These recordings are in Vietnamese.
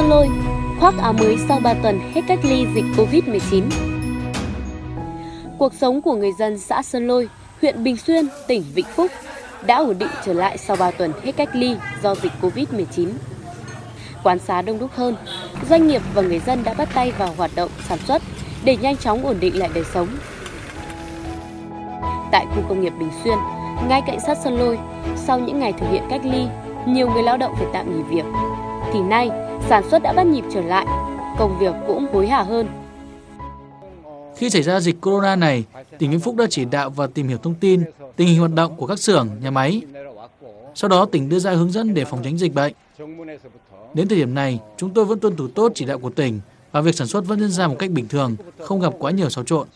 Sơn Lôi, khoác áo mới sau 3 tuần hết cách ly dịch Covid-19. Cuộc sống của người dân xã Sơn Lôi, huyện Bình Xuyên, tỉnh Vĩnh Phúc đã ổn định trở lại sau 3 tuần hết cách ly do dịch Covid-19. Quán xá đông đúc hơn, doanh nghiệp và người dân đã bắt tay vào hoạt động sản xuất để nhanh chóng ổn định lại đời sống. Tại khu công nghiệp Bình Xuyên, ngay cạnh sát Sơn Lôi, sau những ngày thực hiện cách ly, nhiều người lao động phải tạm nghỉ việc. Thì nay, sản xuất đã bắt nhịp trở lại, công việc cũng hối hả hơn. Khi xảy ra dịch corona này, tỉnh Vĩnh Phúc đã chỉ đạo và tìm hiểu thông tin, tình hình hoạt động của các xưởng, nhà máy. Sau đó tỉnh đưa ra hướng dẫn để phòng tránh dịch bệnh. Đến thời điểm này, chúng tôi vẫn tuân thủ tốt chỉ đạo của tỉnh và việc sản xuất vẫn diễn ra một cách bình thường, không gặp quá nhiều xáo trộn.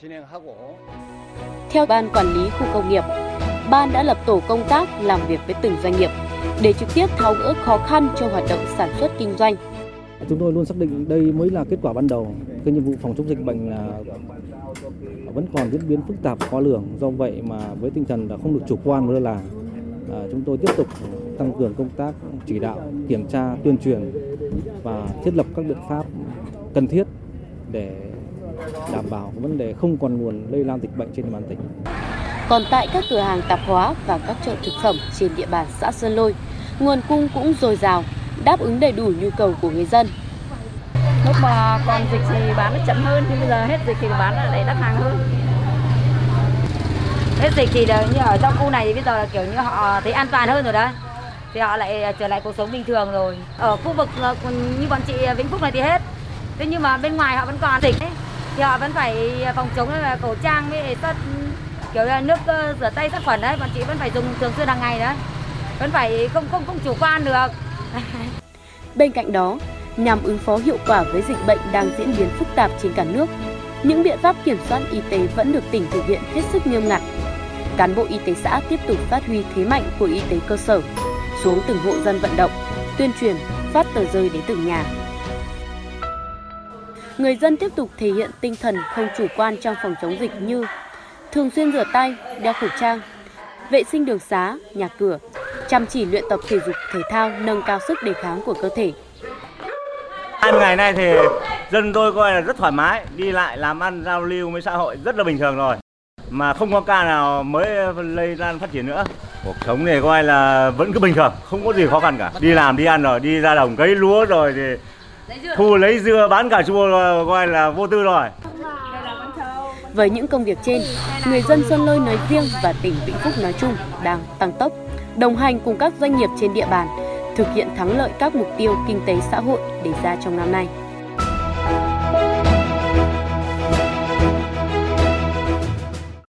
Theo Ban Quản lý Khu Công nghiệp, Ban đã lập tổ công tác làm việc với từng doanh nghiệp để trực tiếp tháo gỡ khó khăn cho hoạt động sản xuất kinh doanh. Chúng tôi luôn xác định đây mới là kết quả ban đầu. Cái nhiệm vụ phòng chống dịch bệnh là vẫn còn diễn biến phức tạp khó lường. Do vậy mà với tinh thần là không được chủ quan và lơ là, à, chúng tôi tiếp tục tăng cường công tác chỉ đạo, kiểm tra, tuyên truyền và thiết lập các biện pháp cần thiết để đảm bảo vấn đề không còn nguồn lây lan dịch bệnh trên địa bàn tỉnh. Còn tại các cửa hàng tạp hóa và các chợ thực phẩm trên địa bàn xã Sơn Lôi, nguồn cung cũng dồi dào, đáp ứng đầy đủ nhu cầu của người dân. Lúc mà còn dịch thì bán nó chậm hơn, nhưng bây giờ hết dịch thì bán lại đắt hàng hơn. Hết dịch thì là như ở trong khu này thì bây giờ là kiểu như họ thấy an toàn hơn rồi đấy, thì họ lại ờ, trở lại cuộc sống bình thường rồi. Ở khu vực như bọn chị Vĩnh Phúc này thì hết. Thế nhưng mà bên ngoài họ vẫn còn dịch ấy, thì họ vẫn phải phòng chống là khẩu trang với tất kiểu là nước ờ, rửa tay sát khuẩn đấy bọn chị vẫn phải dùng thường xuyên hàng ngày đấy vẫn phải không không không chủ quan được bên cạnh đó nhằm ứng phó hiệu quả với dịch bệnh đang diễn biến phức tạp trên cả nước những biện pháp kiểm soát y tế vẫn được tỉnh thực hiện hết sức nghiêm ngặt. Cán bộ y tế xã tiếp tục phát huy thế mạnh của y tế cơ sở xuống từng hộ dân vận động tuyên truyền phát tờ rơi đến từng nhà. Người dân tiếp tục thể hiện tinh thần không chủ quan trong phòng chống dịch như thường xuyên rửa tay, đeo khẩu trang, vệ sinh đường xá, nhà cửa, chăm chỉ luyện tập thể dục thể thao nâng cao sức đề kháng của cơ thể. 20 ngày nay thì dân tôi coi là rất thoải mái, đi lại làm ăn giao lưu với xã hội rất là bình thường rồi. Mà không có ca nào mới lây lan phát triển nữa. Cuộc sống này coi là vẫn cứ bình thường, không có gì khó khăn cả. Đi làm đi ăn rồi, đi ra đồng cấy lúa rồi thì thu lấy dưa bán cà chua coi là vô tư rồi. Với những công việc trên, người dân Sơn Lôi nói riêng và tỉnh Vĩnh Phúc nói chung đang tăng tốc, đồng hành cùng các doanh nghiệp trên địa bàn thực hiện thắng lợi các mục tiêu kinh tế xã hội đề ra trong năm nay.